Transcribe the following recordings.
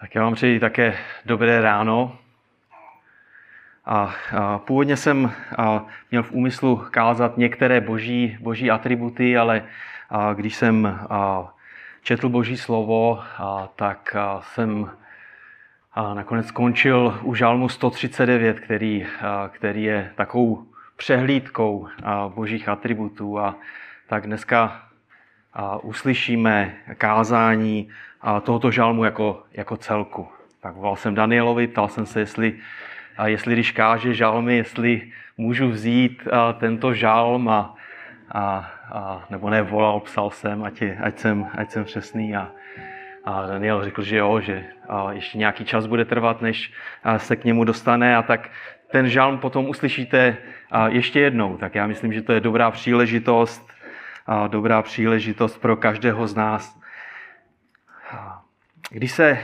Tak já vám přeji také dobré ráno. A, a původně jsem a, měl v úmyslu kázat některé boží, boží atributy, ale a, když jsem a, četl boží slovo, a, tak a, jsem a, nakonec skončil u žalmu 139, který, a, který je takovou přehlídkou a, božích atributů. A tak dneska uslyšíme kázání tohoto žalmu jako, jako celku. Tak volal jsem Danielovi, ptal jsem se, jestli, jestli když káže žalmy, jestli můžu vzít tento žalm a, a, a nebo ne, volal, psal jsem, ať, je, ať, jsem, ať jsem přesný a, a Daniel řekl, že jo, že ještě nějaký čas bude trvat, než se k němu dostane a tak ten žalm potom uslyšíte ještě jednou. Tak já myslím, že to je dobrá příležitost, dobrá příležitost pro každého z nás když se,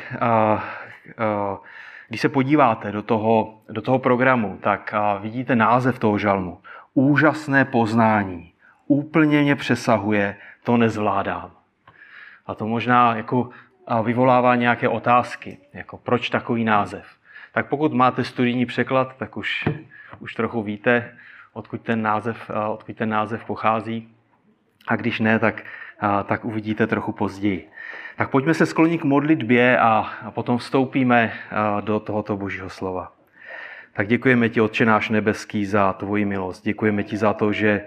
když se podíváte do toho, do toho programu, tak vidíte název toho žalmu. Úžasné poznání. Úplně mě přesahuje, to nezvládám. A to možná jako vyvolává nějaké otázky, jako proč takový název. Tak pokud máte studijní překlad, tak už, už trochu víte, odkud ten název, odkud ten název pochází. A když ne, tak, tak uvidíte trochu později. Tak pojďme se sklonit k modlitbě a, potom vstoupíme do tohoto božího slova. Tak děkujeme ti, Otče náš nebeský, za tvoji milost. Děkujeme ti za to, že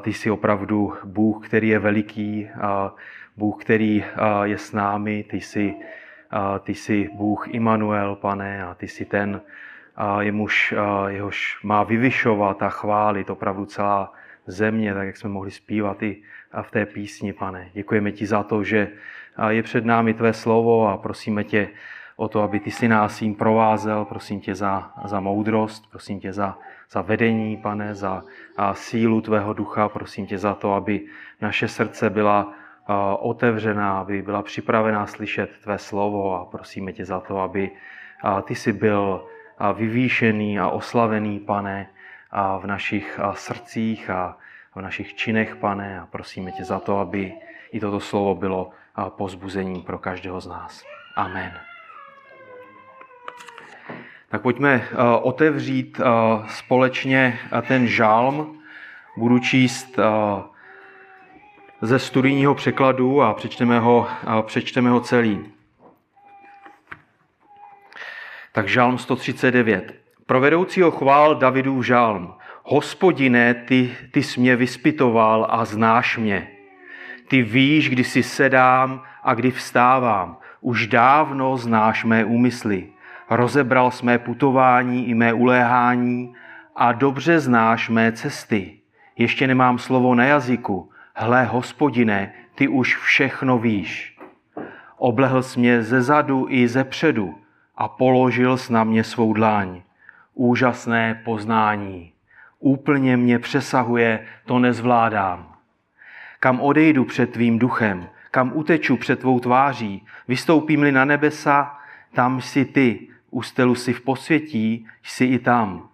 ty jsi opravdu Bůh, který je veliký, Bůh, který je s námi, ty jsi, ty jsi Bůh Immanuel, pane, a ty jsi ten, jemuž, jehož má vyvyšovat a chválit opravdu celá země, tak jak jsme mohli zpívat i v té písni, pane. Děkujeme ti za to, že je před námi tvé slovo a prosíme tě o to, aby ty si nás jim provázel. Prosím tě za, za moudrost, prosím tě za, za vedení, pane, za a sílu tvého ducha. Prosím tě za to, aby naše srdce byla otevřená, aby byla připravená slyšet tvé slovo a prosíme tě za to, aby ty si byl vyvýšený a oslavený, pane, v našich srdcích a v našich činech, pane, a prosíme tě za to, aby i toto slovo bylo pozbuzením pro každého z nás. Amen. Tak pojďme otevřít společně ten žálm. Budu číst ze studijního překladu a přečteme ho, přečteme ho celý. Tak žálm 139. Pro vedoucího chvál Davidův žálm. Hospodine, ty, ty jsi mě vyspitoval a znáš mě. Ty víš, kdy si sedám a kdy vstávám. Už dávno znáš mé úmysly. Rozebral jsme putování i mé uléhání a dobře znáš mé cesty. Ještě nemám slovo na jazyku. Hle, hospodine, ty už všechno víš. Oblehl jsi mě ze zadu i ze předu a položil jsi na mě svou dláň. Úžasné poznání. Úplně mě přesahuje, to nezvládám. Kam odejdu před tvým duchem, kam uteču před tvou tváří, vystoupím-li na nebesa, tam jsi ty, ustelu si v posvětí, jsi i tam.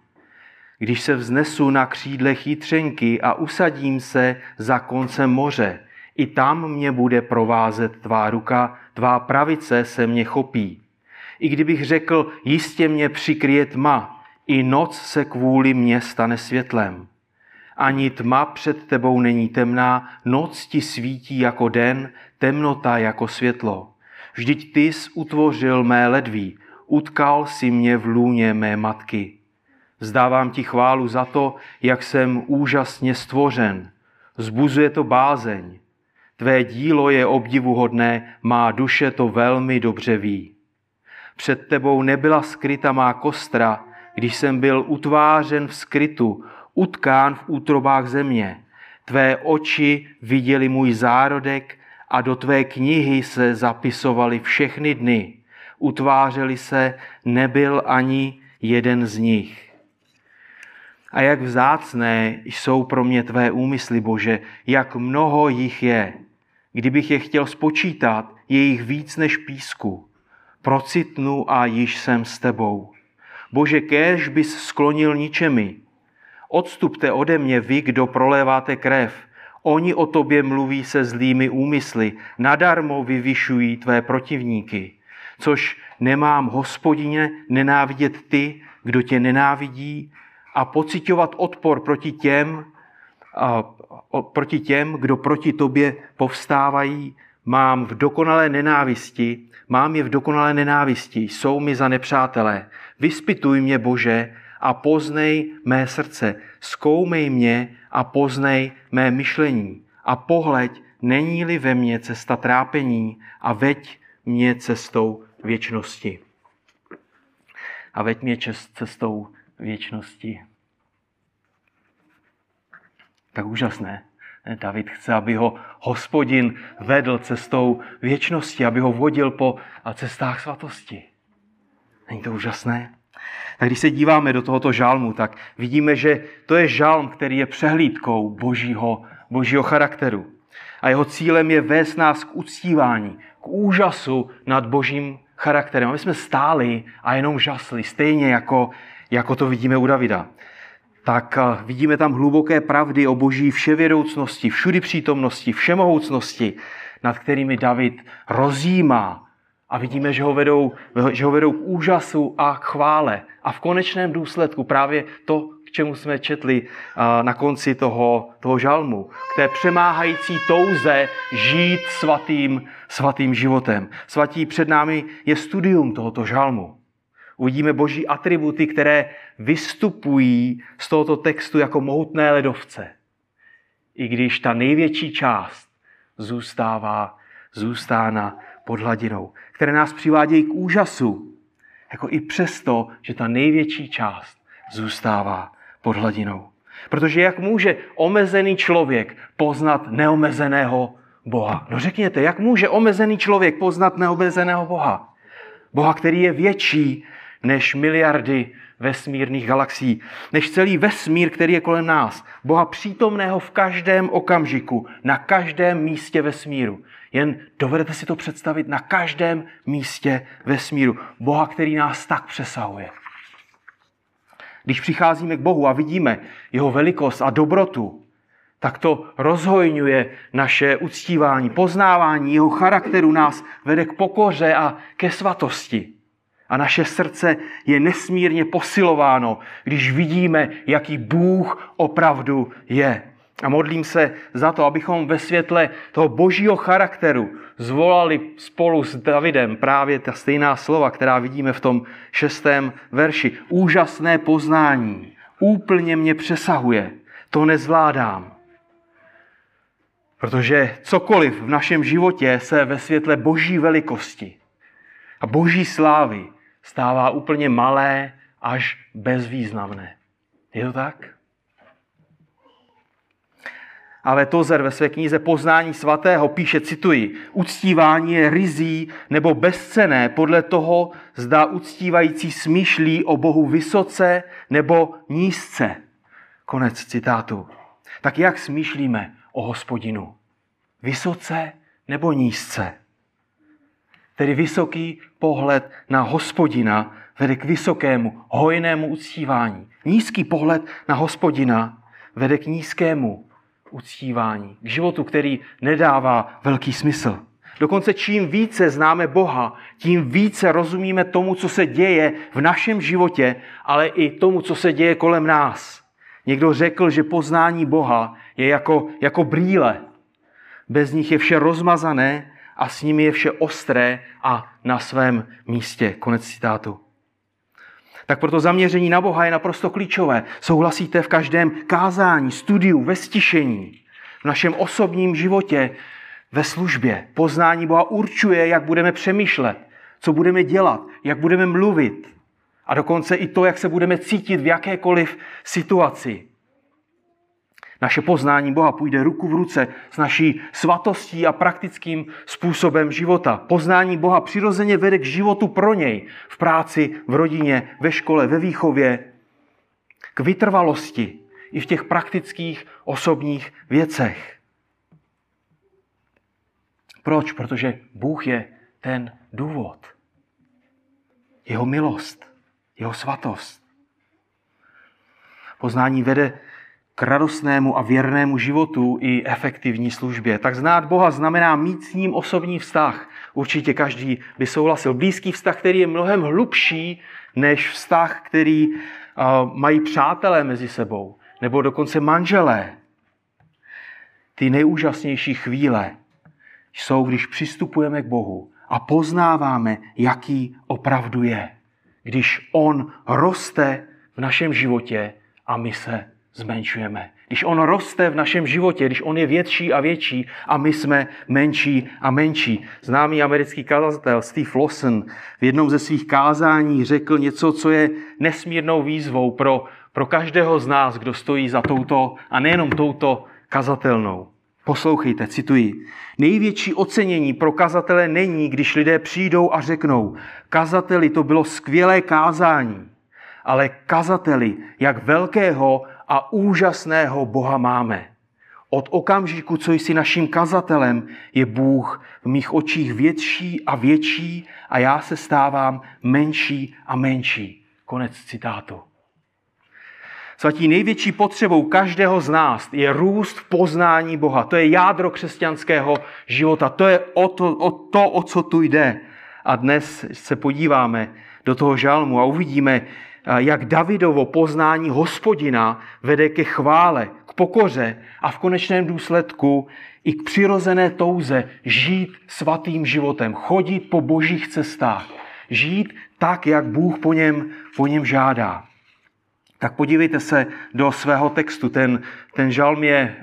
Když se vznesu na křídle chytřenky a usadím se za koncem moře, i tam mě bude provázet tvá ruka, tvá pravice se mě chopí. I kdybych řekl, jistě mě přikryje tma, i noc se kvůli mě stane světlem. Ani tma před tebou není temná, noc ti svítí jako den, temnota jako světlo. Vždyť ty jsi utvořil mé ledví, utkal si mě v lůně mé matky. Vzdávám ti chválu za to, jak jsem úžasně stvořen. Zbuzuje to bázeň. Tvé dílo je obdivuhodné, má duše to velmi dobře ví. Před tebou nebyla skryta má kostra, když jsem byl utvářen v skrytu, utkán v útrobách země. Tvé oči viděli můj zárodek a do tvé knihy se zapisovaly všechny dny. Utvářeli se, nebyl ani jeden z nich. A jak vzácné jsou pro mě tvé úmysly, Bože, jak mnoho jich je. Kdybych je chtěl spočítat, je jich víc než písku. Procitnu a již jsem s tebou. Bože, kéž bys sklonil ničemi, Odstupte ode mě vy, kdo proléváte krev. Oni o tobě mluví se zlými úmysly, nadarmo vyvyšují tvé protivníky. což nemám hospodině nenávidět ty, kdo tě nenávidí a pocitovat odpor proti těm, a, o, proti těm, kdo proti tobě povstávají, mám v dokonalé nenávisti, mám je v dokonalé nenávisti, jsou mi za nepřátelé. Vyspituj mě, Bože, a poznej mé srdce, zkoumej mě a poznej mé myšlení a pohleď, není-li ve mně cesta trápení a veď mě cestou věčnosti. A veď mě cestou věčnosti. Tak úžasné. David chce, aby ho hospodin vedl cestou věčnosti, aby ho vodil po cestách svatosti. Není to úžasné? Tak když se díváme do tohoto žálmu, tak vidíme, že to je žálm, který je přehlídkou božího, božího charakteru. A jeho cílem je vést nás k uctívání, k úžasu nad božím charakterem. Aby jsme stáli a jenom žasli, stejně jako, jako to vidíme u Davida. Tak eh, vidíme tam hluboké pravdy o boží vševědoucnosti, všudy přítomnosti, všemohoucnosti, nad kterými David rozjímá a vidíme, že ho, vedou, že ho vedou k úžasu a k chvále. A v konečném důsledku právě to, k čemu jsme četli na konci toho, toho žalmu, k té přemáhající touze žít svatým, svatým životem. Svatí před námi je studium tohoto žalmu. Uvidíme boží atributy, které vystupují z tohoto textu jako mohutné ledovce. I když ta největší část zůstává, zůstává pod hladinou, které nás přivádějí k úžasu, jako i přesto, že ta největší část zůstává pod hladinou. Protože jak může omezený člověk poznat neomezeného Boha? No řekněte, jak může omezený člověk poznat neomezeného Boha? Boha, který je větší než miliardy vesmírných galaxií, než celý vesmír, který je kolem nás. Boha přítomného v každém okamžiku, na každém místě vesmíru. Jen dovedete si to představit na každém místě vesmíru. Boha, který nás tak přesahuje. Když přicházíme k Bohu a vidíme jeho velikost a dobrotu, tak to rozhojňuje naše uctívání, poznávání jeho charakteru nás vede k pokoře a ke svatosti. A naše srdce je nesmírně posilováno, když vidíme, jaký Bůh opravdu je. A modlím se za to, abychom ve světle toho božího charakteru zvolali spolu s Davidem právě ta stejná slova, která vidíme v tom šestém verši. Úžasné poznání úplně mě přesahuje. To nezvládám. Protože cokoliv v našem životě se ve světle boží velikosti a boží slávy stává úplně malé až bezvýznamné. Je to tak? Ale Tozer ve své knize Poznání svatého píše, cituji, uctívání je rizí nebo bezcené podle toho, zda uctívající smýšlí o Bohu vysoce nebo nízce. Konec citátu. Tak jak smýšlíme o hospodinu? Vysoce nebo nízce? Tedy vysoký pohled na hospodina vede k vysokému, hojnému uctívání. Nízký pohled na hospodina vede k nízkému uctívání. K životu, který nedává velký smysl. Dokonce čím více známe Boha, tím více rozumíme tomu, co se děje v našem životě, ale i tomu, co se děje kolem nás. Někdo řekl, že poznání Boha je jako, jako brýle. Bez nich je vše rozmazané a s nimi je vše ostré a na svém místě. Konec citátu. Tak proto zaměření na Boha je naprosto klíčové. Souhlasíte v každém kázání, studiu, ve stišení, v našem osobním životě, ve službě. Poznání Boha určuje, jak budeme přemýšlet, co budeme dělat, jak budeme mluvit a dokonce i to, jak se budeme cítit v jakékoliv situaci. Naše poznání Boha půjde ruku v ruce s naší svatostí a praktickým způsobem života. Poznání Boha přirozeně vede k životu pro něj v práci, v rodině, ve škole, ve výchově, k vytrvalosti i v těch praktických osobních věcech. Proč? Protože Bůh je ten důvod. Jeho milost, jeho svatost. Poznání vede k radostnému a věrnému životu i efektivní službě. Tak znát Boha znamená mít s ním osobní vztah. Určitě každý by souhlasil. Blízký vztah, který je mnohem hlubší než vztah, který uh, mají přátelé mezi sebou, nebo dokonce manželé. Ty nejúžasnější chvíle jsou, když přistupujeme k Bohu a poznáváme, jaký opravdu je. Když On roste v našem životě a my se zmenšujeme. Když on roste v našem životě, když on je větší a větší a my jsme menší a menší. Známý americký kazatel Steve Lawson v jednom ze svých kázání řekl něco, co je nesmírnou výzvou pro, pro každého z nás, kdo stojí za touto a nejenom touto kazatelnou. Poslouchejte, cituji. Největší ocenění pro kazatele není, když lidé přijdou a řeknou, kazateli, to bylo skvělé kázání, ale kazateli, jak velkého a úžasného Boha máme. Od okamžiku, co jsi naším kazatelem, je Bůh v mých očích větší a větší a já se stávám menší a menší. Konec citátu. Svatí, největší potřebou každého z nás je růst v poznání Boha. To je jádro křesťanského života. To je o to, o, to, o co tu jde. A dnes se podíváme do toho žalmu a uvidíme, jak Davidovo poznání hospodina vede ke chvále, k pokoře a v konečném důsledku i k přirozené touze žít svatým životem, chodit po božích cestách, žít tak, jak Bůh po něm, po něm žádá. Tak podívejte se do svého textu. Ten, ten žalm je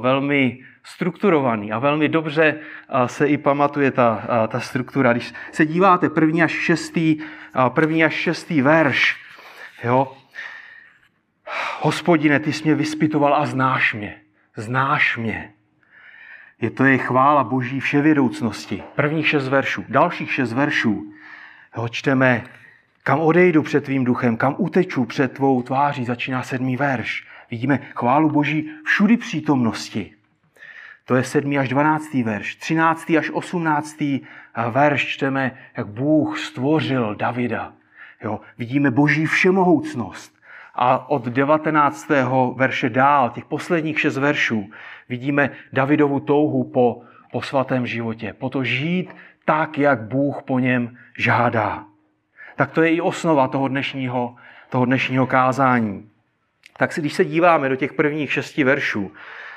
velmi strukturovaný a velmi dobře se i pamatuje ta, ta struktura. Když se díváte první až šestý, první až šestý verš, Jo? Hospodine, ty jsi mě vyspitoval a znáš mě. Znáš mě. Je to je chvála boží vševědoucnosti. Prvních šest veršů. Dalších šest veršů jo, čteme, kam odejdu před tvým duchem, kam uteču před tvou tváří, začíná sedmý verš. Vidíme chválu boží všudy přítomnosti. To je sedmý až dvanáctý verš. Třináctý až osmnáctý verš čteme, jak Bůh stvořil Davida. Jo, vidíme boží všemohoucnost. A od 19. verše dál, těch posledních šest veršů, vidíme Davidovu touhu po, po svatém životě. Po to žít tak, jak Bůh po něm žádá. Tak to je i osnova toho dnešního, toho dnešního kázání. Tak si, když se díváme do těch prvních šesti veršů,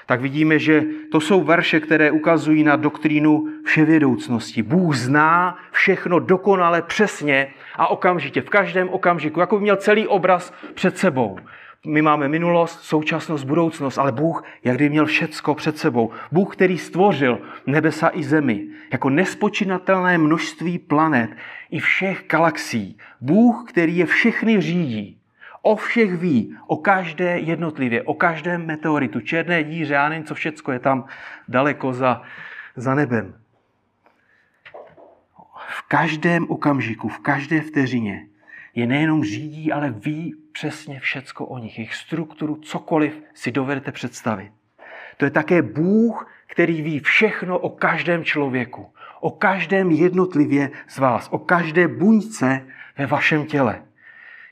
tak vidíme, že to jsou verše, které ukazují na doktrínu vševědoucnosti. Bůh zná všechno dokonale, přesně a okamžitě, v každém okamžiku, jako by měl celý obraz před sebou. My máme minulost, současnost, budoucnost, ale Bůh, jak kdyby měl všecko před sebou. Bůh, který stvořil nebesa i zemi, jako nespočinatelné množství planet i všech galaxií. Bůh, který je všechny řídí. O všech ví, o každé jednotlivě, o každém meteoritu, černé díře, já nevím, co všecko je tam daleko za, za nebem. V každém okamžiku, v každé vteřině je nejenom řídí, ale ví přesně všecko o nich, jejich strukturu, cokoliv si dovedete představit. To je také Bůh, který ví všechno o každém člověku, o každém jednotlivě z vás, o každé buňce ve vašem těle.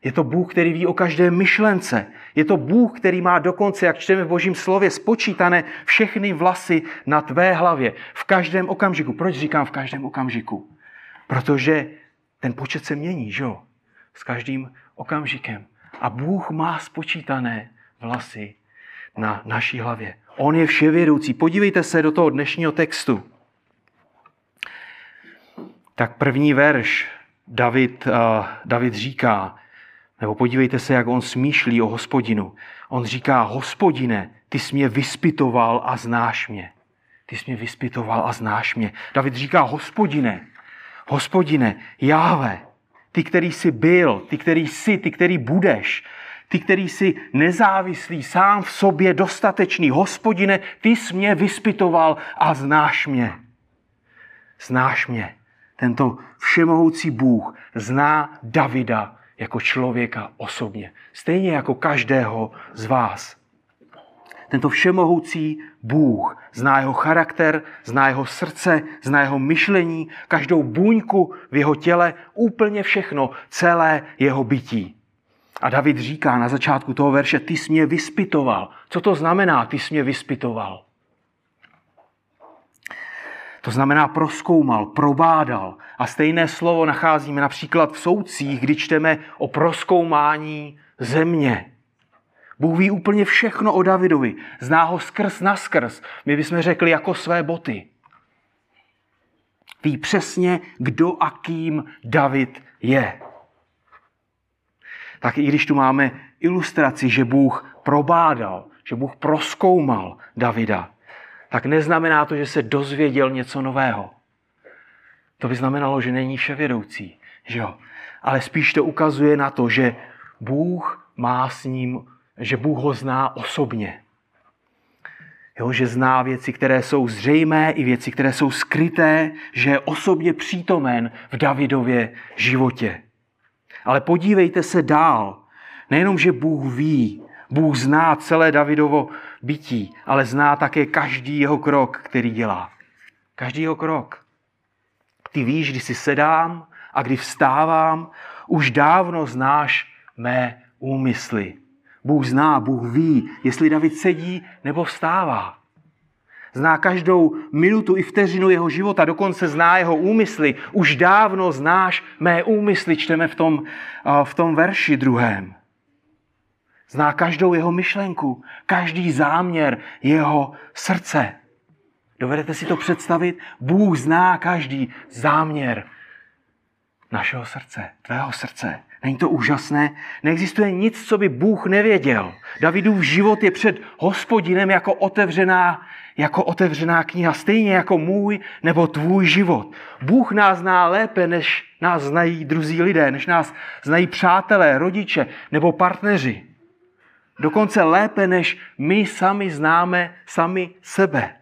Je to Bůh, který ví o každé myšlence. Je to Bůh, který má dokonce, jak čteme v Božím slově, spočítané všechny vlasy na tvé hlavě. V každém okamžiku. Proč říkám v každém okamžiku? Protože ten počet se mění, že jo? S každým okamžikem. A Bůh má spočítané vlasy na naší hlavě. On je vševědoucí. Podívejte se do toho dnešního textu. Tak první verš David, uh, David říká, nebo podívejte se, jak on smýšlí o hospodinu. On říká, hospodine, ty jsi mě vyspitoval a znáš mě. Ty jsi mě vyspitoval a znáš mě. David říká, hospodine, hospodine, Jáve, ty, který jsi byl, ty, který jsi, ty, který budeš, ty, který jsi nezávislý, sám v sobě dostatečný. Hospodine, ty jsi mě vyspitoval a znáš mě. Znáš mě. Tento všemohoucí Bůh zná Davida jako člověka osobně. Stejně jako každého z vás. Tento všemohoucí Bůh zná jeho charakter, zná jeho srdce, zná jeho myšlení, každou buňku v jeho těle, úplně všechno, celé jeho bytí. A David říká na začátku toho verše, ty jsi mě vyspitoval. Co to znamená, ty jsi mě vyspitoval? To znamená proskoumal, probádal. A stejné slovo nacházíme například v soudcích, kdy čteme o proskoumání země. Bůh ví úplně všechno o Davidovi. Zná ho skrz na skrz. My bychom řekli jako své boty. Ví přesně, kdo a kým David je. Tak i když tu máme ilustraci, že Bůh probádal, že Bůh proskoumal Davida, tak neznamená to, že se dozvěděl něco nového. To by znamenalo, že není vševědoucí. Že jo? Ale spíš to ukazuje na to, že Bůh má s ním, že Bůh ho zná osobně. Jo, že zná věci, které jsou zřejmé i věci, které jsou skryté, že je osobně přítomen v Davidově životě. Ale podívejte se dál. Nejenom, že Bůh ví, Bůh zná celé Davidovo bytí, ale zná také každý jeho krok, který dělá. Každý jeho krok. Ty víš, kdy si sedám a kdy vstávám, už dávno znáš mé úmysly. Bůh zná, Bůh ví, jestli David sedí nebo vstává. Zná každou minutu i vteřinu jeho života, dokonce zná jeho úmysly. Už dávno znáš mé úmysly, čteme v tom, v tom verši druhém. Zná každou jeho myšlenku, každý záměr jeho srdce. Dovedete si to představit? Bůh zná každý záměr našeho srdce, tvého srdce. Není to úžasné? Neexistuje nic, co by Bůh nevěděl. Davidův život je před hospodinem jako otevřená, jako otevřená kniha, stejně jako můj nebo tvůj život. Bůh nás zná lépe, než nás znají druzí lidé, než nás znají přátelé, rodiče nebo partneři. Dokonce lépe, než my sami známe sami sebe.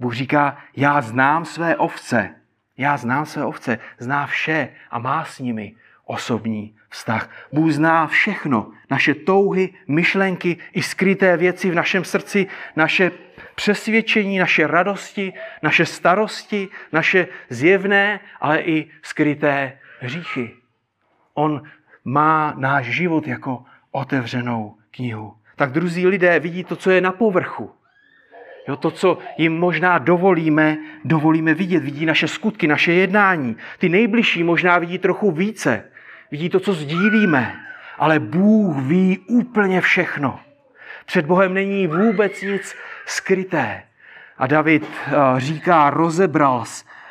Bůh říká, já znám své ovce, já znám své ovce, zná vše a má s nimi osobní vztah. Bůh zná všechno, naše touhy, myšlenky i skryté věci v našem srdci, naše přesvědčení, naše radosti, naše starosti, naše zjevné, ale i skryté hříchy. On má náš život jako otevřenou knihu. Tak druzí lidé vidí to, co je na povrchu. Jo, to, co jim možná dovolíme, dovolíme vidět, vidí naše skutky, naše jednání. Ty nejbližší možná vidí trochu více, vidí to, co sdílíme, ale Bůh ví úplně všechno. Před Bohem není vůbec nic skryté. A David eh, říká, rozebral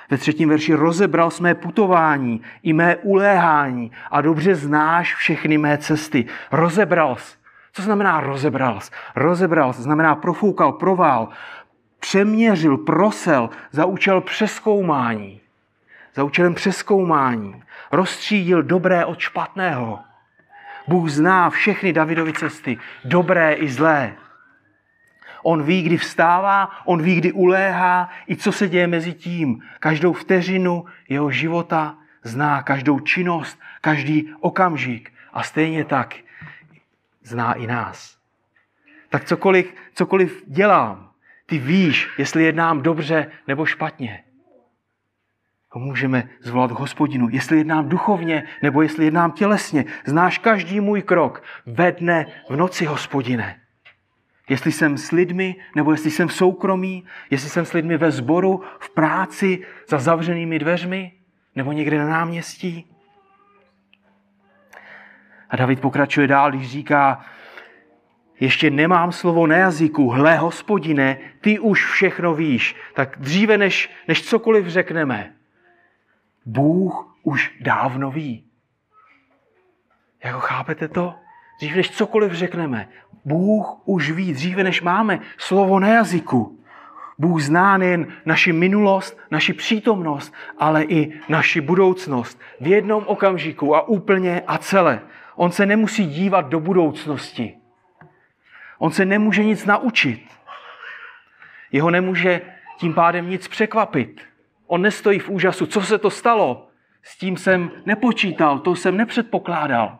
ve třetím verši, rozebral jsme putování i mé uléhání a dobře znáš všechny mé cesty. Rozebral jsi. Co znamená rozebral jsi? Rozebral jsi znamená profoukal, provál, přeměřil, prosel za účel přeskoumání. Za účelem přeskoumání. Rozstřídil dobré od špatného. Bůh zná všechny Davidovy cesty, dobré i zlé. On ví, kdy vstává, on ví, kdy uléhá, i co se děje mezi tím. Každou vteřinu jeho života zná, každou činnost, každý okamžik. A stejně tak zná i nás. Tak cokoliv, cokoliv dělám, ty víš, jestli jednám dobře nebo špatně. Můžeme zvolat k hospodinu. Jestli jednám duchovně, nebo jestli jednám tělesně. Znáš každý můj krok ve dne, v noci, hospodine. Jestli jsem s lidmi, nebo jestli jsem v soukromí, jestli jsem s lidmi ve sboru, v práci, za zavřenými dveřmi, nebo někde na náměstí. A David pokračuje dál, když říká, ještě nemám slovo na jazyku, hle hospodine, ty už všechno víš. Tak dříve, než, než cokoliv řekneme, Bůh už dávno ví. Jako chápete to? Dříve než cokoliv řekneme, Bůh už ví, dříve než máme slovo na jazyku. Bůh zná nejen naši minulost, naši přítomnost, ale i naši budoucnost v jednom okamžiku a úplně a celé. On se nemusí dívat do budoucnosti. On se nemůže nic naučit. Jeho nemůže tím pádem nic překvapit. On nestojí v úžasu. Co se to stalo? S tím jsem nepočítal, to jsem nepředpokládal.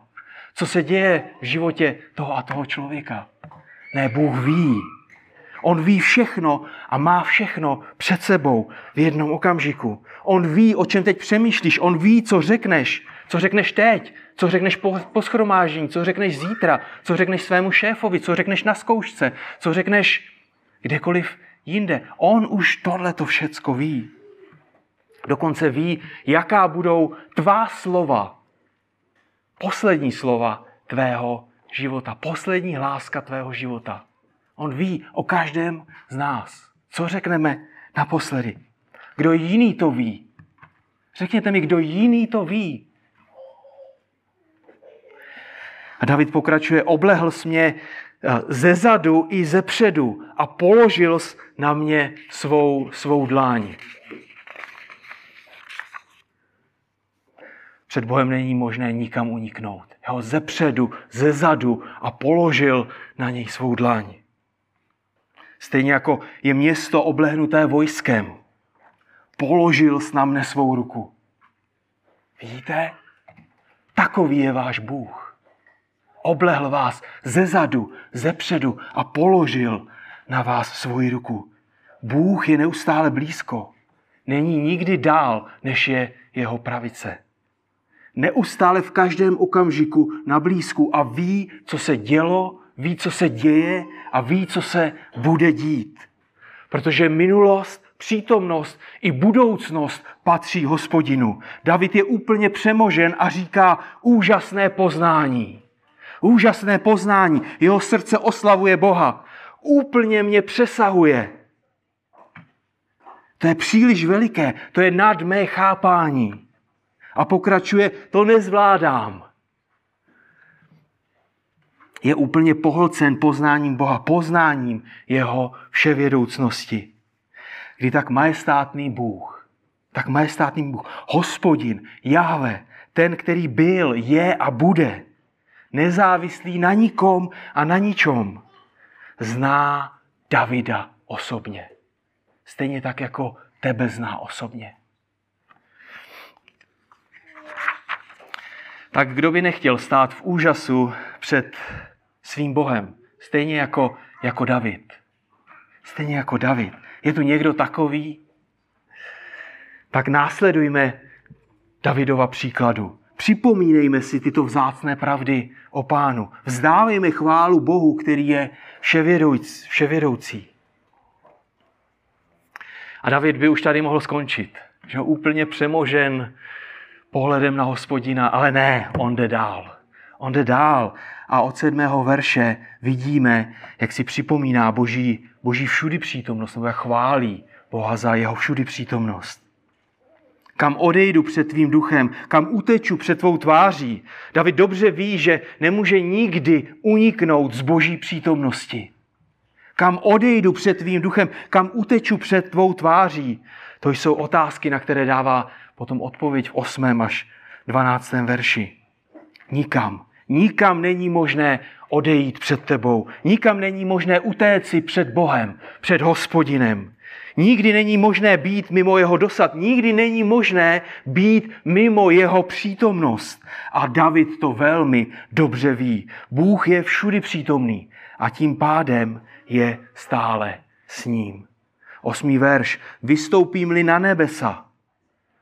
Co se děje v životě toho a toho člověka? Ne, Bůh ví. On ví všechno a má všechno před sebou v jednom okamžiku. On ví, o čem teď přemýšlíš. On ví, co řekneš Co řekneš teď? Co řekneš po, po schromáždění? Co řekneš zítra? Co řekneš svému šéfovi? Co řekneš na zkoušce? Co řekneš kdekoliv jinde? On už tohle to všecko ví. Dokonce ví, jaká budou tvá slova, poslední slova tvého života, poslední hláska tvého života. On ví o každém z nás. Co řekneme naposledy? Kdo jiný to ví? Řekněte mi, kdo jiný to ví. A David pokračuje, oblehl jsi mě eh, ze zadu i ze předu a položil na mě svou, svou dláň. Před Bohem není možné nikam uniknout. Jeho ze předu, ze zadu a položil na něj svou dlaň. Stejně jako je město oblehnuté vojskem. Položil s na svou ruku. Vidíte? Takový je váš Bůh. Oblehl vás ze zadu, ze předu a položil na vás svoji ruku. Bůh je neustále blízko. Není nikdy dál, než je jeho pravice. Neustále v každém okamžiku na blízku a ví, co se dělo, ví, co se děje a ví, co se bude dít. Protože minulost, přítomnost i budoucnost patří hospodinu. David je úplně přemožen a říká úžasné poznání. Úžasné poznání. Jeho srdce oslavuje Boha. Úplně mě přesahuje. To je příliš veliké, to je nad mé chápání. A pokračuje, to nezvládám. Je úplně pohlcen poznáním Boha, poznáním jeho vševědoucnosti. Kdy tak majestátný Bůh, tak majestátný Bůh, hospodin, Jahve, ten, který byl, je a bude, nezávislý na nikom a na ničom, zná Davida osobně. Stejně tak, jako tebe zná osobně. Tak kdo by nechtěl stát v úžasu před svým Bohem, stejně jako, jako David. Stejně jako David. Je tu někdo takový? Tak následujme Davidova příkladu. Připomínejme si tyto vzácné pravdy o pánu. Vzdávejme chválu Bohu, který je vševědoucí. A David by už tady mohl skončit. Že úplně přemožen pohledem na hospodina, ale ne, on jde dál. On jde dál a od sedmého verše vidíme, jak si připomíná boží, boží všudy přítomnost, nebo jak chválí Boha za jeho všudy přítomnost. Kam odejdu před tvým duchem, kam uteču před tvou tváří. David dobře ví, že nemůže nikdy uniknout z boží přítomnosti. Kam odejdu před tvým duchem, kam uteču před tvou tváří. To jsou otázky, na které dává potom odpověď v 8. až 12. verši. Nikam. Nikam není možné odejít před tebou. Nikam není možné utéct si před Bohem, před hospodinem. Nikdy není možné být mimo jeho dosad. Nikdy není možné být mimo jeho přítomnost. A David to velmi dobře ví. Bůh je všudy přítomný a tím pádem je stále s ním. Osmý verš. Vystoupím-li na nebesa.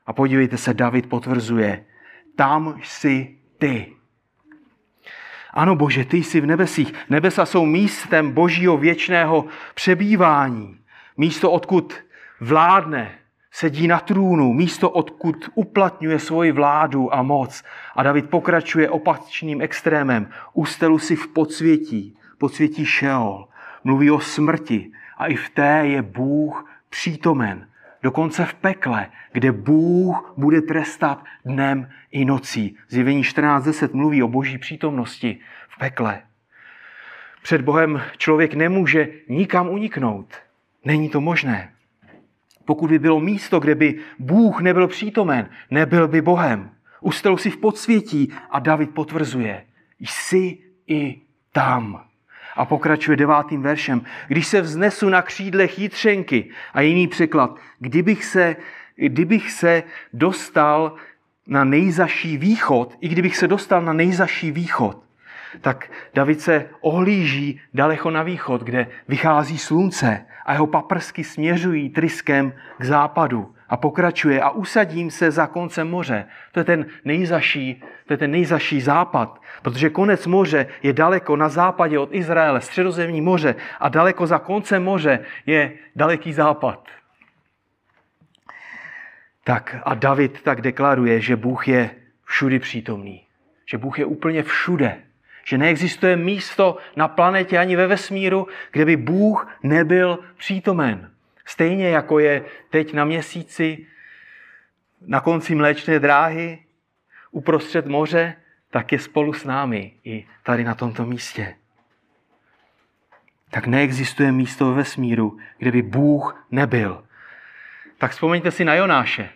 A podívejte se, David potvrzuje. Tam jsi ty. Ano, Bože, ty jsi v nebesích. Nebesa jsou místem božího věčného přebývání. Místo, odkud vládne, sedí na trůnu, místo, odkud uplatňuje svoji vládu a moc. A David pokračuje opačným extrémem. Ustelu si v podsvětí, podsvětí Šeol. Mluví o smrti a i v té je Bůh přítomen. Dokonce v pekle, kde Bůh bude trestat dnem i nocí. Zjevení 14.10 mluví o boží přítomnosti v pekle. Před Bohem člověk nemůže nikam uniknout. Není to možné. Pokud by bylo místo, kde by Bůh nebyl přítomen, nebyl by Bohem. Ustel si v podsvětí a David potvrzuje, jsi i tam. A pokračuje devátým veršem. Když se vznesu na křídlech jitřenky a jiný překlad, kdybych se, kdybych se dostal na nejzaší východ, i kdybych se dostal na nejzaší východ, tak David se ohlíží daleko na východ, kde vychází slunce a jeho paprsky směřují tryskem k západu a pokračuje a usadím se za koncem moře. To je ten nejzaší, to je ten nejzaší západ, protože konec moře je daleko na západě od Izraele, středozemní moře a daleko za koncem moře je daleký západ. Tak a David tak deklaruje, že Bůh je všudy přítomný. Že Bůh je úplně všude. Že neexistuje místo na planetě ani ve vesmíru, kde by Bůh nebyl přítomen. Stejně jako je teď na měsíci, na konci mléčné dráhy, uprostřed moře, tak je spolu s námi i tady na tomto místě. Tak neexistuje místo ve vesmíru, kde by Bůh nebyl. Tak vzpomeňte si na Jonáše.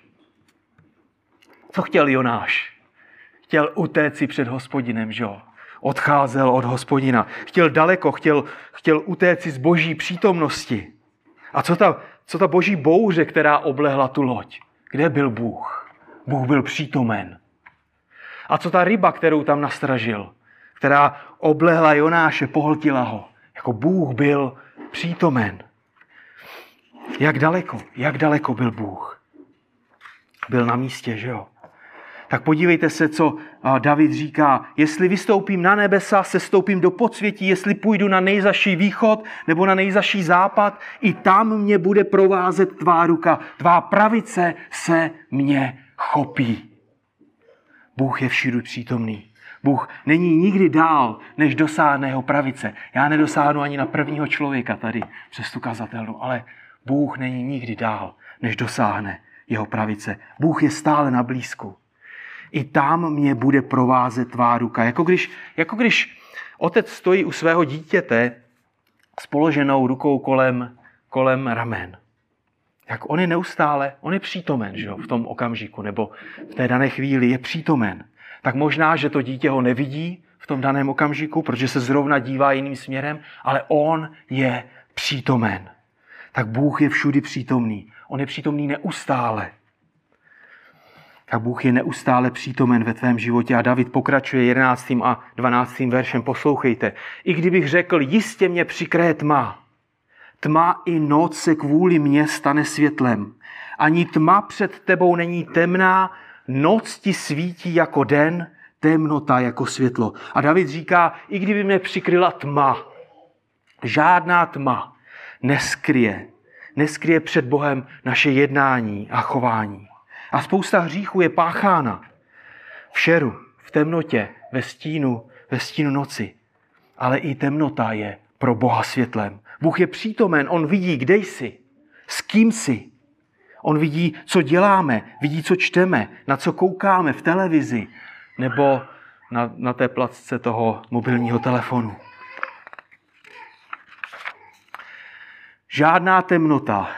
Co chtěl Jonáš? Chtěl utéct si před hospodinem, že jo? Odcházel od hospodina. Chtěl daleko, chtěl, chtěl utéct z boží přítomnosti. A co ta, co ta boží bouře, která oblehla tu loď? Kde byl Bůh? Bůh byl přítomen. A co ta ryba, kterou tam nastražil? Která oblehla Jonáše, pohltila ho. Jako Bůh byl přítomen. Jak daleko, jak daleko byl Bůh? Byl na místě, že jo? Tak podívejte se, co David říká. Jestli vystoupím na nebesa, se stoupím do podsvětí, jestli půjdu na nejzaší východ nebo na nejzaší západ, i tam mě bude provázet tvá ruka. Tvá pravice se mě chopí. Bůh je všude přítomný. Bůh není nikdy dál, než dosáhne jeho pravice. Já nedosáhnu ani na prvního člověka tady přes tu kazatelnu, ale Bůh není nikdy dál, než dosáhne jeho pravice. Bůh je stále na blízku. I tam mě bude provázet tvá ruka. Jako když, jako když otec stojí u svého dítěte s položenou rukou kolem, kolem ramen. Jak on je neustále, on je přítomen že jo, v tom okamžiku, nebo v té dané chvíli je přítomen. Tak možná, že to dítě ho nevidí v tom daném okamžiku, protože se zrovna dívá jiným směrem, ale on je přítomen. Tak Bůh je všudy přítomný. On je přítomný neustále. Tak Bůh je neustále přítomen ve tvém životě. A David pokračuje 11. a 12. veršem. Poslouchejte. I kdybych řekl, jistě mě přikryje tma, tma i noc se kvůli mě stane světlem. Ani tma před tebou není temná, noc ti svítí jako den, temnota jako světlo. A David říká, i kdyby mě přikryla tma, žádná tma neskryje, neskryje před Bohem naše jednání a chování. A spousta hříchů je páchána v šeru, v temnotě, ve stínu, ve stínu noci. Ale i temnota je pro Boha světlem. Bůh je přítomen, on vidí, kde jsi, s kým jsi. On vidí, co děláme, vidí, co čteme, na co koukáme v televizi nebo na, na té placce toho mobilního telefonu. Žádná temnota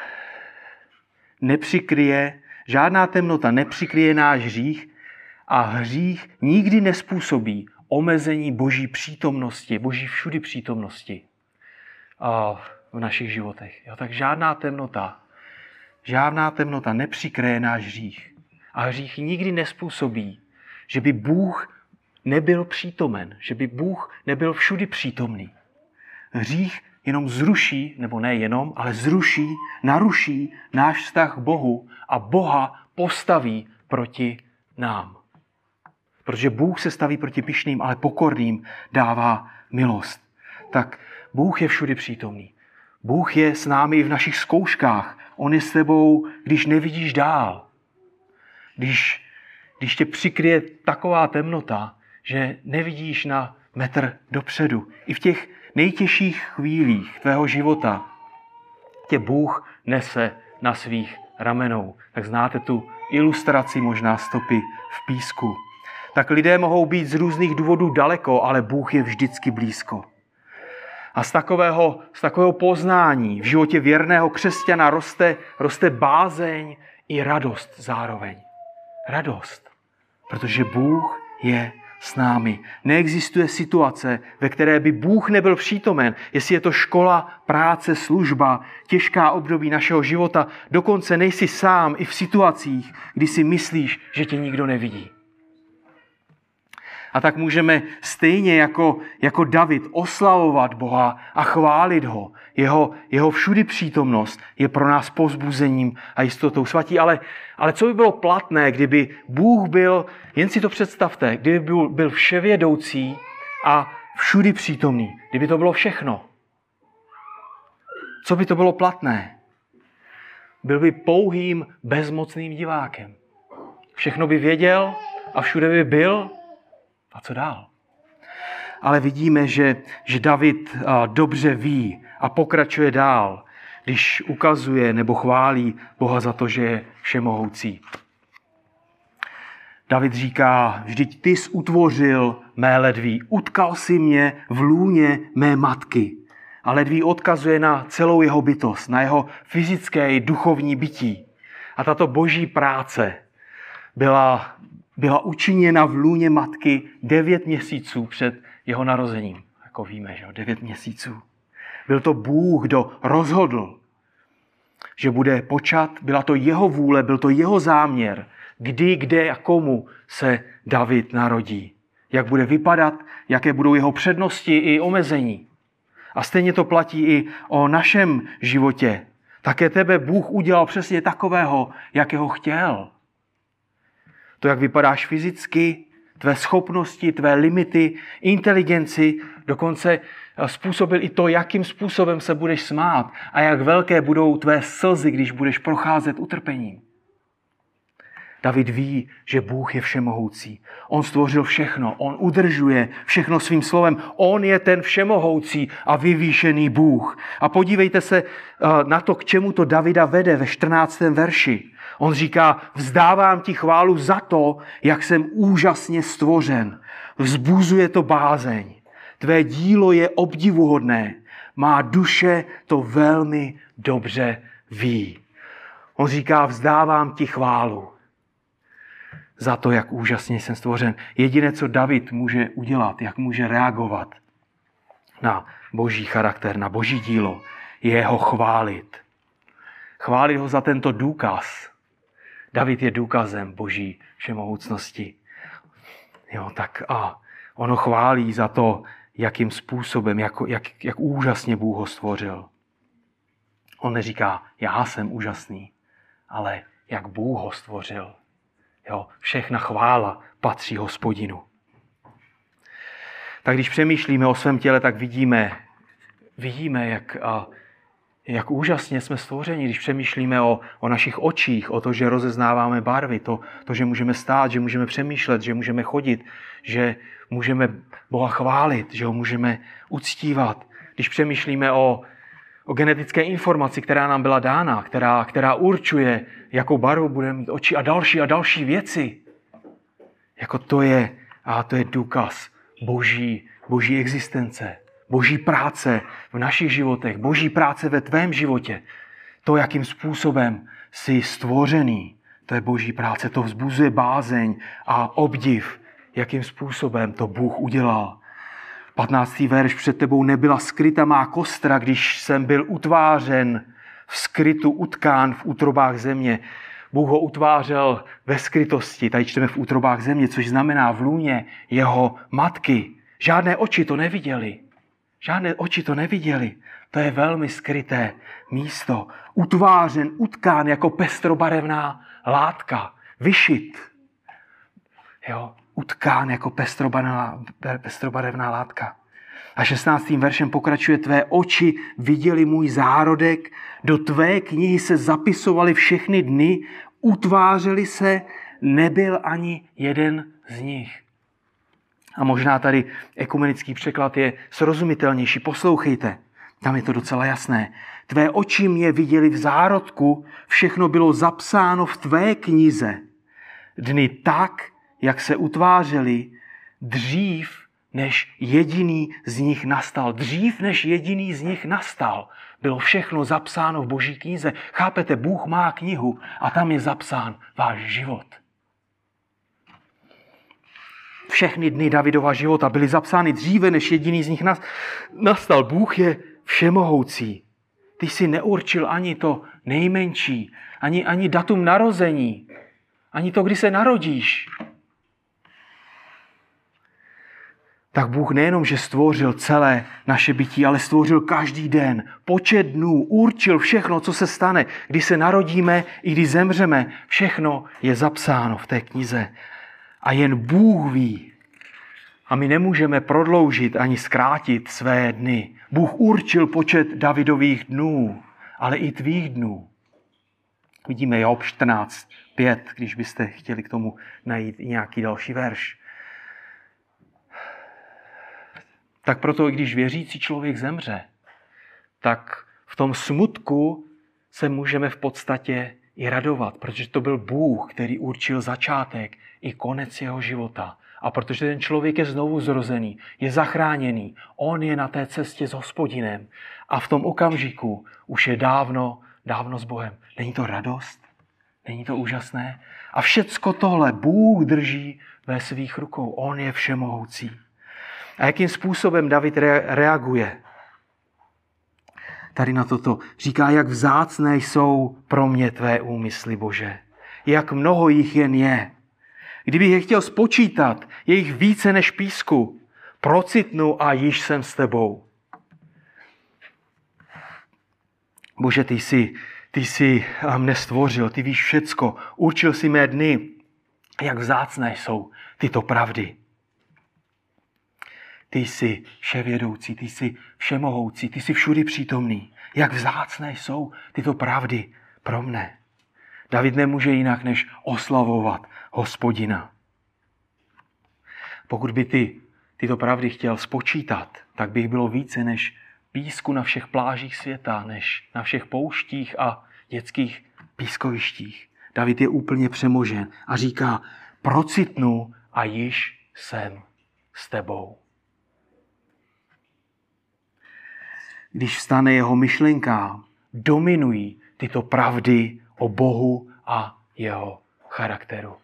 nepřikryje Žádná temnota nepřikryje náš hřích a hřích nikdy nespůsobí omezení boží přítomnosti, boží všudy přítomnosti v našich životech. Jo, tak žádná temnota, žádná temnota nepřikryje náš hřích. A hřích nikdy nespůsobí, že by Bůh nebyl přítomen, že by Bůh nebyl všudy přítomný. Hřích jenom zruší, nebo ne jenom, ale zruší, naruší náš vztah k Bohu a Boha postaví proti nám. Protože Bůh se staví proti pišným, ale pokorným dává milost. Tak Bůh je všudy přítomný. Bůh je s námi i v našich zkouškách. On je s tebou, když nevidíš dál. Když, když tě přikryje taková temnota, že nevidíš na metr dopředu. I v těch nejtěžších chvílích tvého života tě Bůh nese na svých ramenou. Tak znáte tu ilustraci možná stopy v písku. Tak lidé mohou být z různých důvodů daleko, ale Bůh je vždycky blízko. A z takového, z takového poznání v životě věrného křesťana roste, roste bázeň i radost zároveň. Radost, protože Bůh je s námi. Neexistuje situace, ve které by Bůh nebyl přítomen, jestli je to škola, práce, služba, těžká období našeho života, dokonce nejsi sám i v situacích, kdy si myslíš, že tě nikdo nevidí. A tak můžeme stejně jako, jako David oslavovat Boha a chválit ho. Jeho, jeho všudy přítomnost je pro nás pozbuzením a jistotou svatí. Ale, ale co by bylo platné, kdyby Bůh byl, jen si to představte, kdyby byl, byl vševědoucí a všudy přítomný, kdyby to bylo všechno. Co by to bylo platné? Byl by pouhým, bezmocným divákem. Všechno by věděl a všude by byl. A co dál? Ale vidíme, že, že David dobře ví a pokračuje dál, když ukazuje nebo chválí Boha za to, že je všemohoucí. David říká, vždyť ty jsi utvořil mé ledví, utkal si mě v lůně mé matky. A ledví odkazuje na celou jeho bytost, na jeho fyzické i duchovní bytí. A tato boží práce byla, byla učiněna v lůně matky devět měsíců před jeho narozením. Jako víme, že devět měsíců. Byl to Bůh, kdo rozhodl, že bude počat, byla to jeho vůle, byl to jeho záměr, kdy, kde a komu se David narodí. Jak bude vypadat, jaké budou jeho přednosti i omezení. A stejně to platí i o našem životě. Také tebe Bůh udělal přesně takového, jakého chtěl. To, jak vypadáš fyzicky, tvé schopnosti, tvé limity, inteligenci, dokonce způsobil i to, jakým způsobem se budeš smát a jak velké budou tvé slzy, když budeš procházet utrpením. David ví, že Bůh je všemohoucí. On stvořil všechno, on udržuje všechno svým slovem. On je ten všemohoucí a vyvýšený Bůh. A podívejte se eh, na to, k čemu to Davida vede ve 14. verši. On říká, vzdávám ti chválu za to, jak jsem úžasně stvořen. Vzbuzuje to bázeň. Tvé dílo je obdivuhodné. Má duše to velmi dobře ví. On říká, vzdávám ti chválu za to, jak úžasně jsem stvořen. Jediné, co David může udělat, jak může reagovat na boží charakter, na boží dílo, je ho chválit. Chválit ho za tento důkaz. David je důkazem boží všemohoucnosti. Jo, tak a ono chválí za to, jakým způsobem, jak, jak, jak úžasně Bůh ho stvořil. On neříká, já jsem úžasný, ale jak Bůh ho stvořil. Jo, všechna chvála patří hospodinu. Tak když přemýšlíme o svém těle, tak vidíme, vidíme, jak, a, jak úžasně jsme stvořeni, když přemýšlíme o, o našich očích, o to, že rozeznáváme barvy, to, to, že můžeme stát, že můžeme přemýšlet, že můžeme chodit, že můžeme Boha chválit, že ho můžeme uctívat. Když přemýšlíme o, o genetické informaci, která nám byla dána, která, která určuje, jakou barvu budeme mít oči a další a další věci. Jako to je, a to je důkaz boží, boží existence, boží práce v našich životech, boží práce ve tvém životě. To, jakým způsobem jsi stvořený, to je boží práce, to vzbuzuje bázeň a obdiv, jakým způsobem to Bůh udělal. 15. verš před tebou nebyla skryta má kostra, když jsem byl utvářen v skrytu, utkán v útrobách země. Bůh ho utvářel ve skrytosti, tady čteme v útrobách země, což znamená v lůně jeho matky. Žádné oči to neviděli. Žádné oči to neviděli. To je velmi skryté místo. Utvářen, utkán jako pestrobarevná látka. Vyšit. Jo, utkán jako pestrobarevná látka. A 16. veršem pokračuje, tvé oči viděli můj zárodek, do tvé knihy se zapisovaly všechny dny, utvářeli se, nebyl ani jeden z nich. A možná tady ekumenický překlad je srozumitelnější. Poslouchejte, tam je to docela jasné. Tvé oči mě viděli v zárodku, všechno bylo zapsáno v tvé knize. Dny tak, jak se utvářeli dřív, než jediný z nich nastal. Dřív, než jediný z nich nastal, bylo všechno zapsáno v Boží knize. Chápete, Bůh má knihu a tam je zapsán váš život. Všechny dny Davidova života byly zapsány dříve, než jediný z nich nastal. Bůh je všemohoucí. Ty si neurčil ani to nejmenší, ani, ani datum narození, ani to, kdy se narodíš. tak Bůh nejenom, že stvořil celé naše bytí, ale stvořil každý den, počet dnů, určil všechno, co se stane, když se narodíme i když zemřeme. Všechno je zapsáno v té knize. A jen Bůh ví. A my nemůžeme prodloužit ani zkrátit své dny. Bůh určil počet Davidových dnů, ale i tvých dnů. Vidíme Job 14, 5, když byste chtěli k tomu najít nějaký další verš. Tak proto, i když věřící člověk zemře, tak v tom smutku se můžeme v podstatě i radovat, protože to byl Bůh, který určil začátek i konec jeho života. A protože ten člověk je znovu zrozený, je zachráněný, on je na té cestě s hospodinem a v tom okamžiku už je dávno, dávno s Bohem. Není to radost? Není to úžasné? A všecko tohle Bůh drží ve svých rukou. On je všemohoucí. A jakým způsobem David reaguje? Tady na toto říká, jak vzácné jsou pro mě tvé úmysly, Bože. Jak mnoho jich jen je. Kdybych je chtěl spočítat, je jich více než písku. Procitnu a již jsem s tebou. Bože, ty jsi, ty jsi mne stvořil, ty víš všecko, určil si mé dny. Jak vzácné jsou tyto pravdy. Ty jsi vševědoucí, ty jsi všemohoucí, ty jsi všudy přítomný. Jak vzácné jsou tyto pravdy pro mne. David nemůže jinak, než oslavovat hospodina. Pokud by ty tyto pravdy chtěl spočítat, tak by jich bylo více než písku na všech plážích světa, než na všech pouštích a dětských pískovištích. David je úplně přemožen a říká, procitnu a již jsem s tebou. Když vstane jeho myšlenka, dominují tyto pravdy o Bohu a jeho charakteru.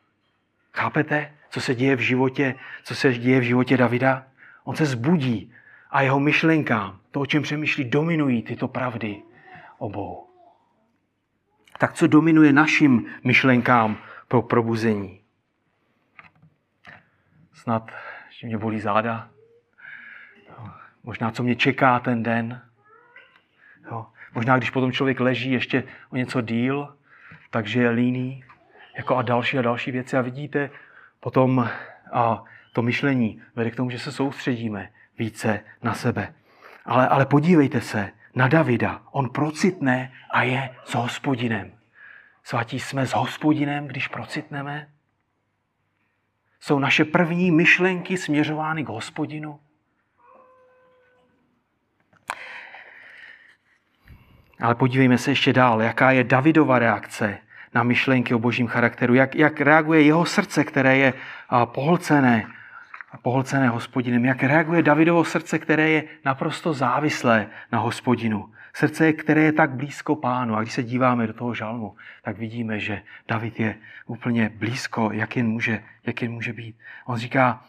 Chápete, co se děje v životě, co se děje v životě Davida? On se zbudí a jeho myšlenka, to, o čem přemýšlí, dominují tyto pravdy o Bohu. Tak co dominuje našim myšlenkám pro probuzení? Snad, že mě bolí záda. Možná, co mě čeká ten den. Jo. Možná, když potom člověk leží ještě o něco díl, takže je líný, jako a další a další věci. A vidíte, potom a to myšlení vede k tomu, že se soustředíme více na sebe. Ale, ale podívejte se na Davida. On procitne a je s hospodinem. Svatí jsme s hospodinem, když procitneme? Jsou naše první myšlenky směřovány k hospodinu? Ale podívejme se ještě dál, jaká je Davidova reakce na myšlenky o božím charakteru, jak, jak reaguje jeho srdce, které je pohlcené, pohlcené hospodinem, jak reaguje Davidovo srdce, které je naprosto závislé na hospodinu. Srdce, které je tak blízko pánu. A když se díváme do toho žalmu, tak vidíme, že David je úplně blízko, jak jen může, jak jen může být. On říká,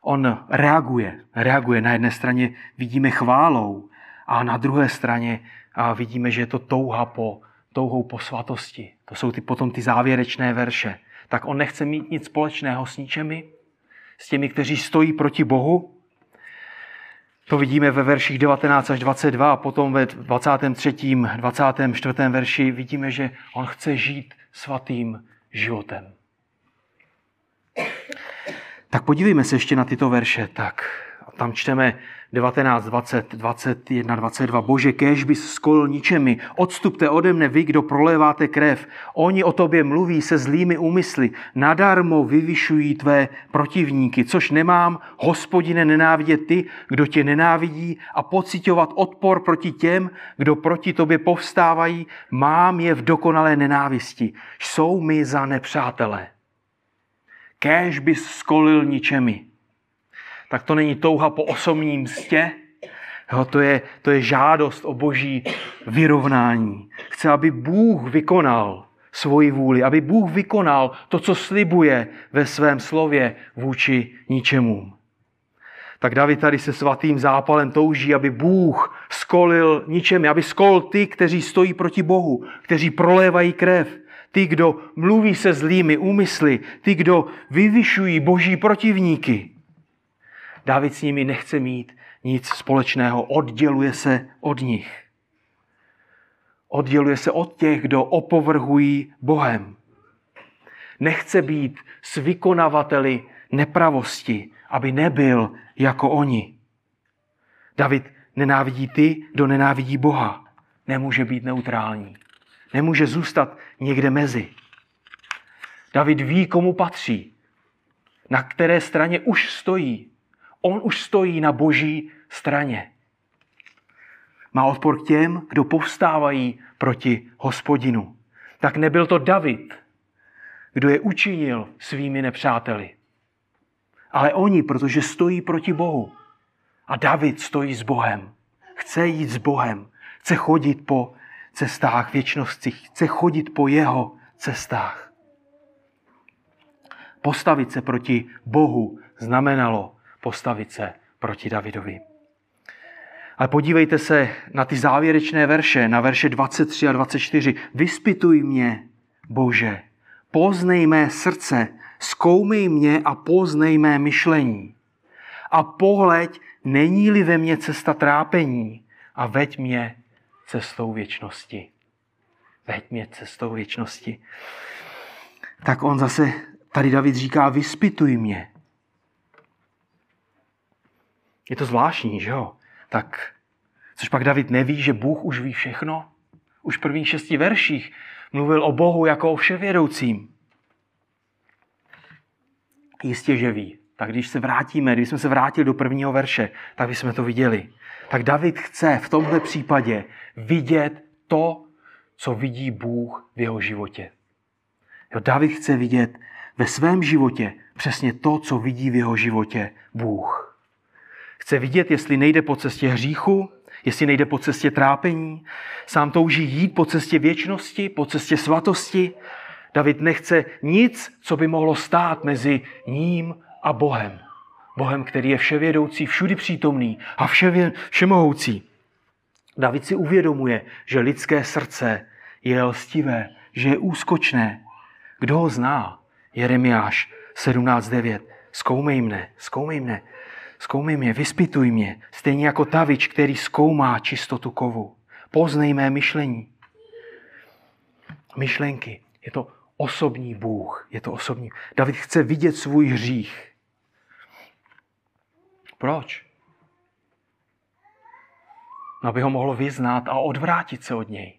on reaguje, reaguje. Na jedné straně vidíme chválou, a na druhé straně vidíme, že je to touha po, touhou po svatosti. To jsou ty, potom ty závěrečné verše. Tak on nechce mít nic společného s ničemi, s těmi, kteří stojí proti Bohu. To vidíme ve verších 19 až 22 a potom ve 23. 24. verši vidíme, že on chce žít svatým životem. Tak podívejme se ještě na tyto verše. Tak tam čteme 19, 20, 21, 22. Bože, kéž bys skol ničemi. Odstupte ode mne vy, kdo proléváte krev. Oni o tobě mluví se zlými úmysly. Nadarmo vyvyšují tvé protivníky, což nemám, hospodine, nenávidět ty, kdo tě nenávidí a pocitovat odpor proti těm, kdo proti tobě povstávají. Mám je v dokonalé nenávisti. Jsou mi za nepřátelé. Kéž bys skolil ničemi tak to není touha po osobním mstě, jo, to, je, to je žádost o boží vyrovnání. Chce, aby Bůh vykonal svoji vůli, aby Bůh vykonal to, co slibuje ve svém slově vůči ničemu. Tak David tady se svatým zápalem touží, aby Bůh skolil ničemi, aby skol ty, kteří stojí proti Bohu, kteří prolévají krev, ty, kdo mluví se zlými úmysly, ty, kdo vyvyšují boží protivníky. David s nimi nechce mít nic společného, odděluje se od nich. Odděluje se od těch, kdo opovrhují Bohem. Nechce být s vykonavateli nepravosti, aby nebyl jako oni. David nenávidí ty, kdo nenávidí Boha. Nemůže být neutrální. Nemůže zůstat někde mezi. David ví, komu patří, na které straně už stojí. On už stojí na boží straně. Má odpor k těm, kdo povstávají proti hospodinu. Tak nebyl to David, kdo je učinil svými nepřáteli. Ale oni, protože stojí proti Bohu. A David stojí s Bohem. Chce jít s Bohem. Chce chodit po cestách věčnosti. Chce chodit po jeho cestách. Postavit se proti Bohu znamenalo postavit se proti Davidovi. Ale podívejte se na ty závěrečné verše, na verše 23 a 24. Vyspituj mě, Bože, poznej mé srdce, zkoumej mě a poznej mé myšlení. A pohleď, není-li ve mně cesta trápení a veď mě cestou věčnosti. Veď mě cestou věčnosti. Tak on zase, tady David říká, vyspituj mě. Je to zvláštní, že jo? Tak, což pak David neví, že Bůh už ví všechno? Už v prvních šesti verších mluvil o Bohu jako o vševědoucím. Jistě, že ví. Tak když se vrátíme, když jsme se vrátili do prvního verše, tak bychom to viděli. Tak David chce v tomhle případě vidět to, co vidí Bůh v jeho životě. Jo, David chce vidět ve svém životě přesně to, co vidí v jeho životě Bůh. Chce vidět, jestli nejde po cestě hříchu, jestli nejde po cestě trápení. Sám touží jít po cestě věčnosti, po cestě svatosti. David nechce nic, co by mohlo stát mezi ním a Bohem. Bohem, který je vševědoucí, všudy přítomný a vševě, všemohoucí. David si uvědomuje, že lidské srdce je lstivé, že je úskočné. Kdo ho zná? Jeremiáš 17.9. Zkoumej mne, zkoumej mne, zkoumej mě, vyspituj mě, stejně jako tavič, který zkoumá čistotu kovu. Poznej mé myšlení. Myšlenky. Je to osobní Bůh. Je to osobní. David chce vidět svůj hřích. Proč? No, aby ho mohl vyznat a odvrátit se od něj.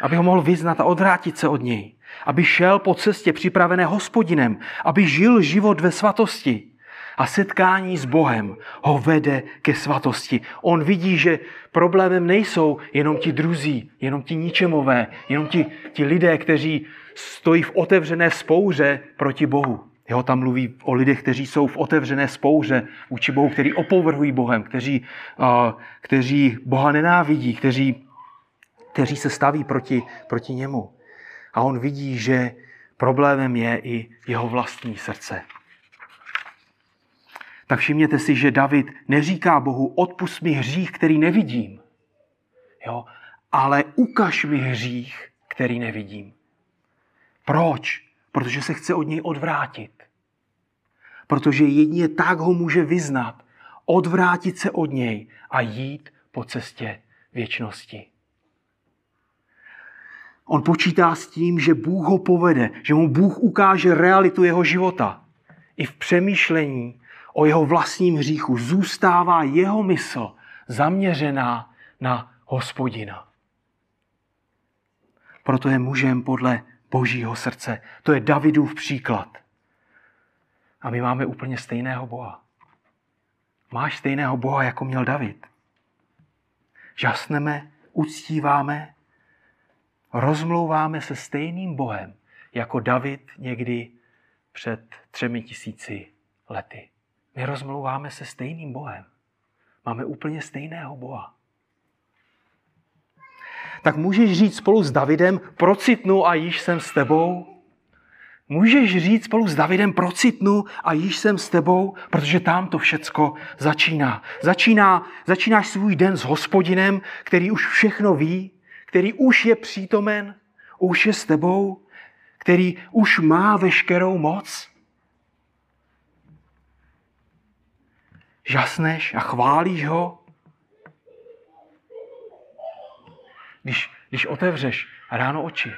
Aby ho mohl vyznat a odvrátit se od něj. Aby šel po cestě připravené hospodinem. Aby žil život ve svatosti. A setkání s Bohem ho vede ke svatosti. On vidí, že problémem nejsou jenom ti druzí, jenom ti ničemové, jenom ti, ti lidé, kteří stojí v otevřené spouře proti Bohu. Jeho tam mluví o lidech, kteří jsou v otevřené spouře vůči Bohu, kteří opovrhují Bohem, kteří, uh, kteří Boha nenávidí, kteří, kteří se staví proti, proti němu. A on vidí, že problémem je i jeho vlastní srdce. Tak všimněte si, že David neříká Bohu, odpust mi hřích, který nevidím, jo? ale ukaž mi hřích, který nevidím. Proč? Protože se chce od něj odvrátit. Protože jedině tak ho může vyznat, odvrátit se od něj a jít po cestě věčnosti. On počítá s tím, že Bůh ho povede, že mu Bůh ukáže realitu jeho života. I v přemýšlení o jeho vlastním hříchu zůstává jeho mysl zaměřená na hospodina. Proto je mužem podle božího srdce. To je Davidův příklad. A my máme úplně stejného Boha. Máš stejného Boha, jako měl David. Žasneme, uctíváme, rozmlouváme se stejným Bohem, jako David někdy před třemi tisíci lety. My rozmlouváme se stejným Bohem. Máme úplně stejného Boha. Tak můžeš říct spolu s Davidem, procitnu a již jsem s tebou? Můžeš říct spolu s Davidem, procitnu a již jsem s tebou, protože tam to všecko začíná. začíná. Začínáš svůj den s hospodinem, který už všechno ví, který už je přítomen, už je s tebou, který už má veškerou moc. Žasneš a chválíš ho? Když, když otevřeš ráno oči,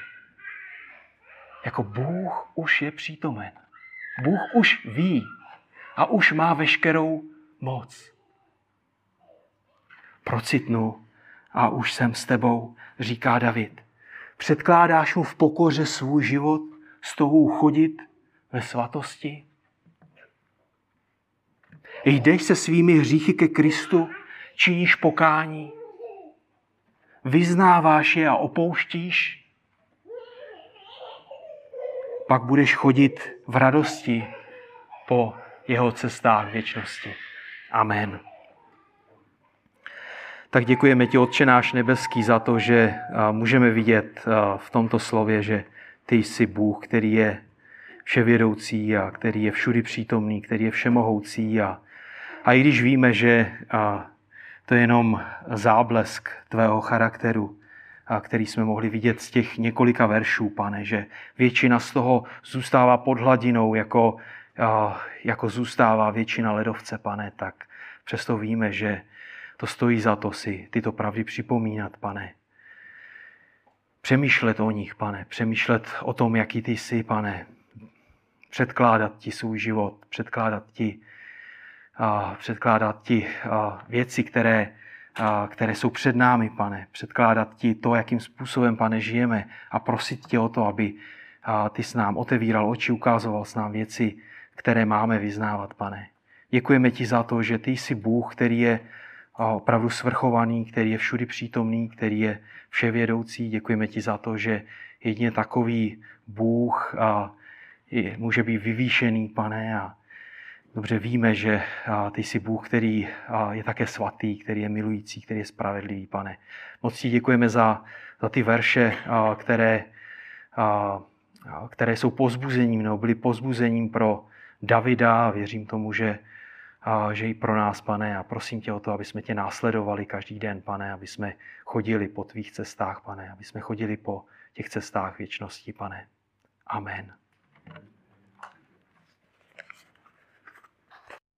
jako Bůh už je přítomen. Bůh už ví a už má veškerou moc. Procitnu a už jsem s tebou, říká David. Předkládáš mu v pokoře svůj život, s tobou chodit ve svatosti? Jdeš se svými hříchy ke Kristu, činíš pokání, vyznáváš je a opouštíš, pak budeš chodit v radosti po jeho cestách věčnosti. Amen. Tak děkujeme ti, Otče náš nebeský, za to, že můžeme vidět v tomto slově, že ty jsi Bůh, který je vševědoucí a který je všudy přítomný, který je všemohoucí. A, a i když víme, že to je jenom záblesk tvého charakteru, který jsme mohli vidět z těch několika veršů, pane, že většina z toho zůstává pod hladinou, jako, jako zůstává většina ledovce, pane, tak přesto víme, že to stojí za to si tyto pravdy připomínat, pane. Přemýšlet o nich, pane, přemýšlet o tom, jaký ty jsi, pane, předkládat ti svůj život, předkládat ti, předkládat ti věci, které, které jsou před námi, pane, předkládat ti to, jakým způsobem, pane, žijeme a prosit tě o to, aby ty s nám otevíral oči, ukázoval s nám věci, které máme vyznávat, pane. Děkujeme ti za to, že ty jsi Bůh, který je opravdu svrchovaný, který je všudy přítomný, který je vševědoucí. Děkujeme ti za to, že jedině takový Bůh může být vyvýšený, pane, a dobře víme, že ty jsi Bůh, který je také svatý, který je milující, který je spravedlivý, pane. Moc ti děkujeme za, za ty verše, které, které jsou pozbuzením, nebo byly pozbuzením pro Davida. Věřím tomu, že že i pro nás, pane, a prosím tě o to, aby jsme tě následovali každý den, pane, aby jsme chodili po tvých cestách, pane, aby jsme chodili po těch cestách věčnosti, pane. Amen.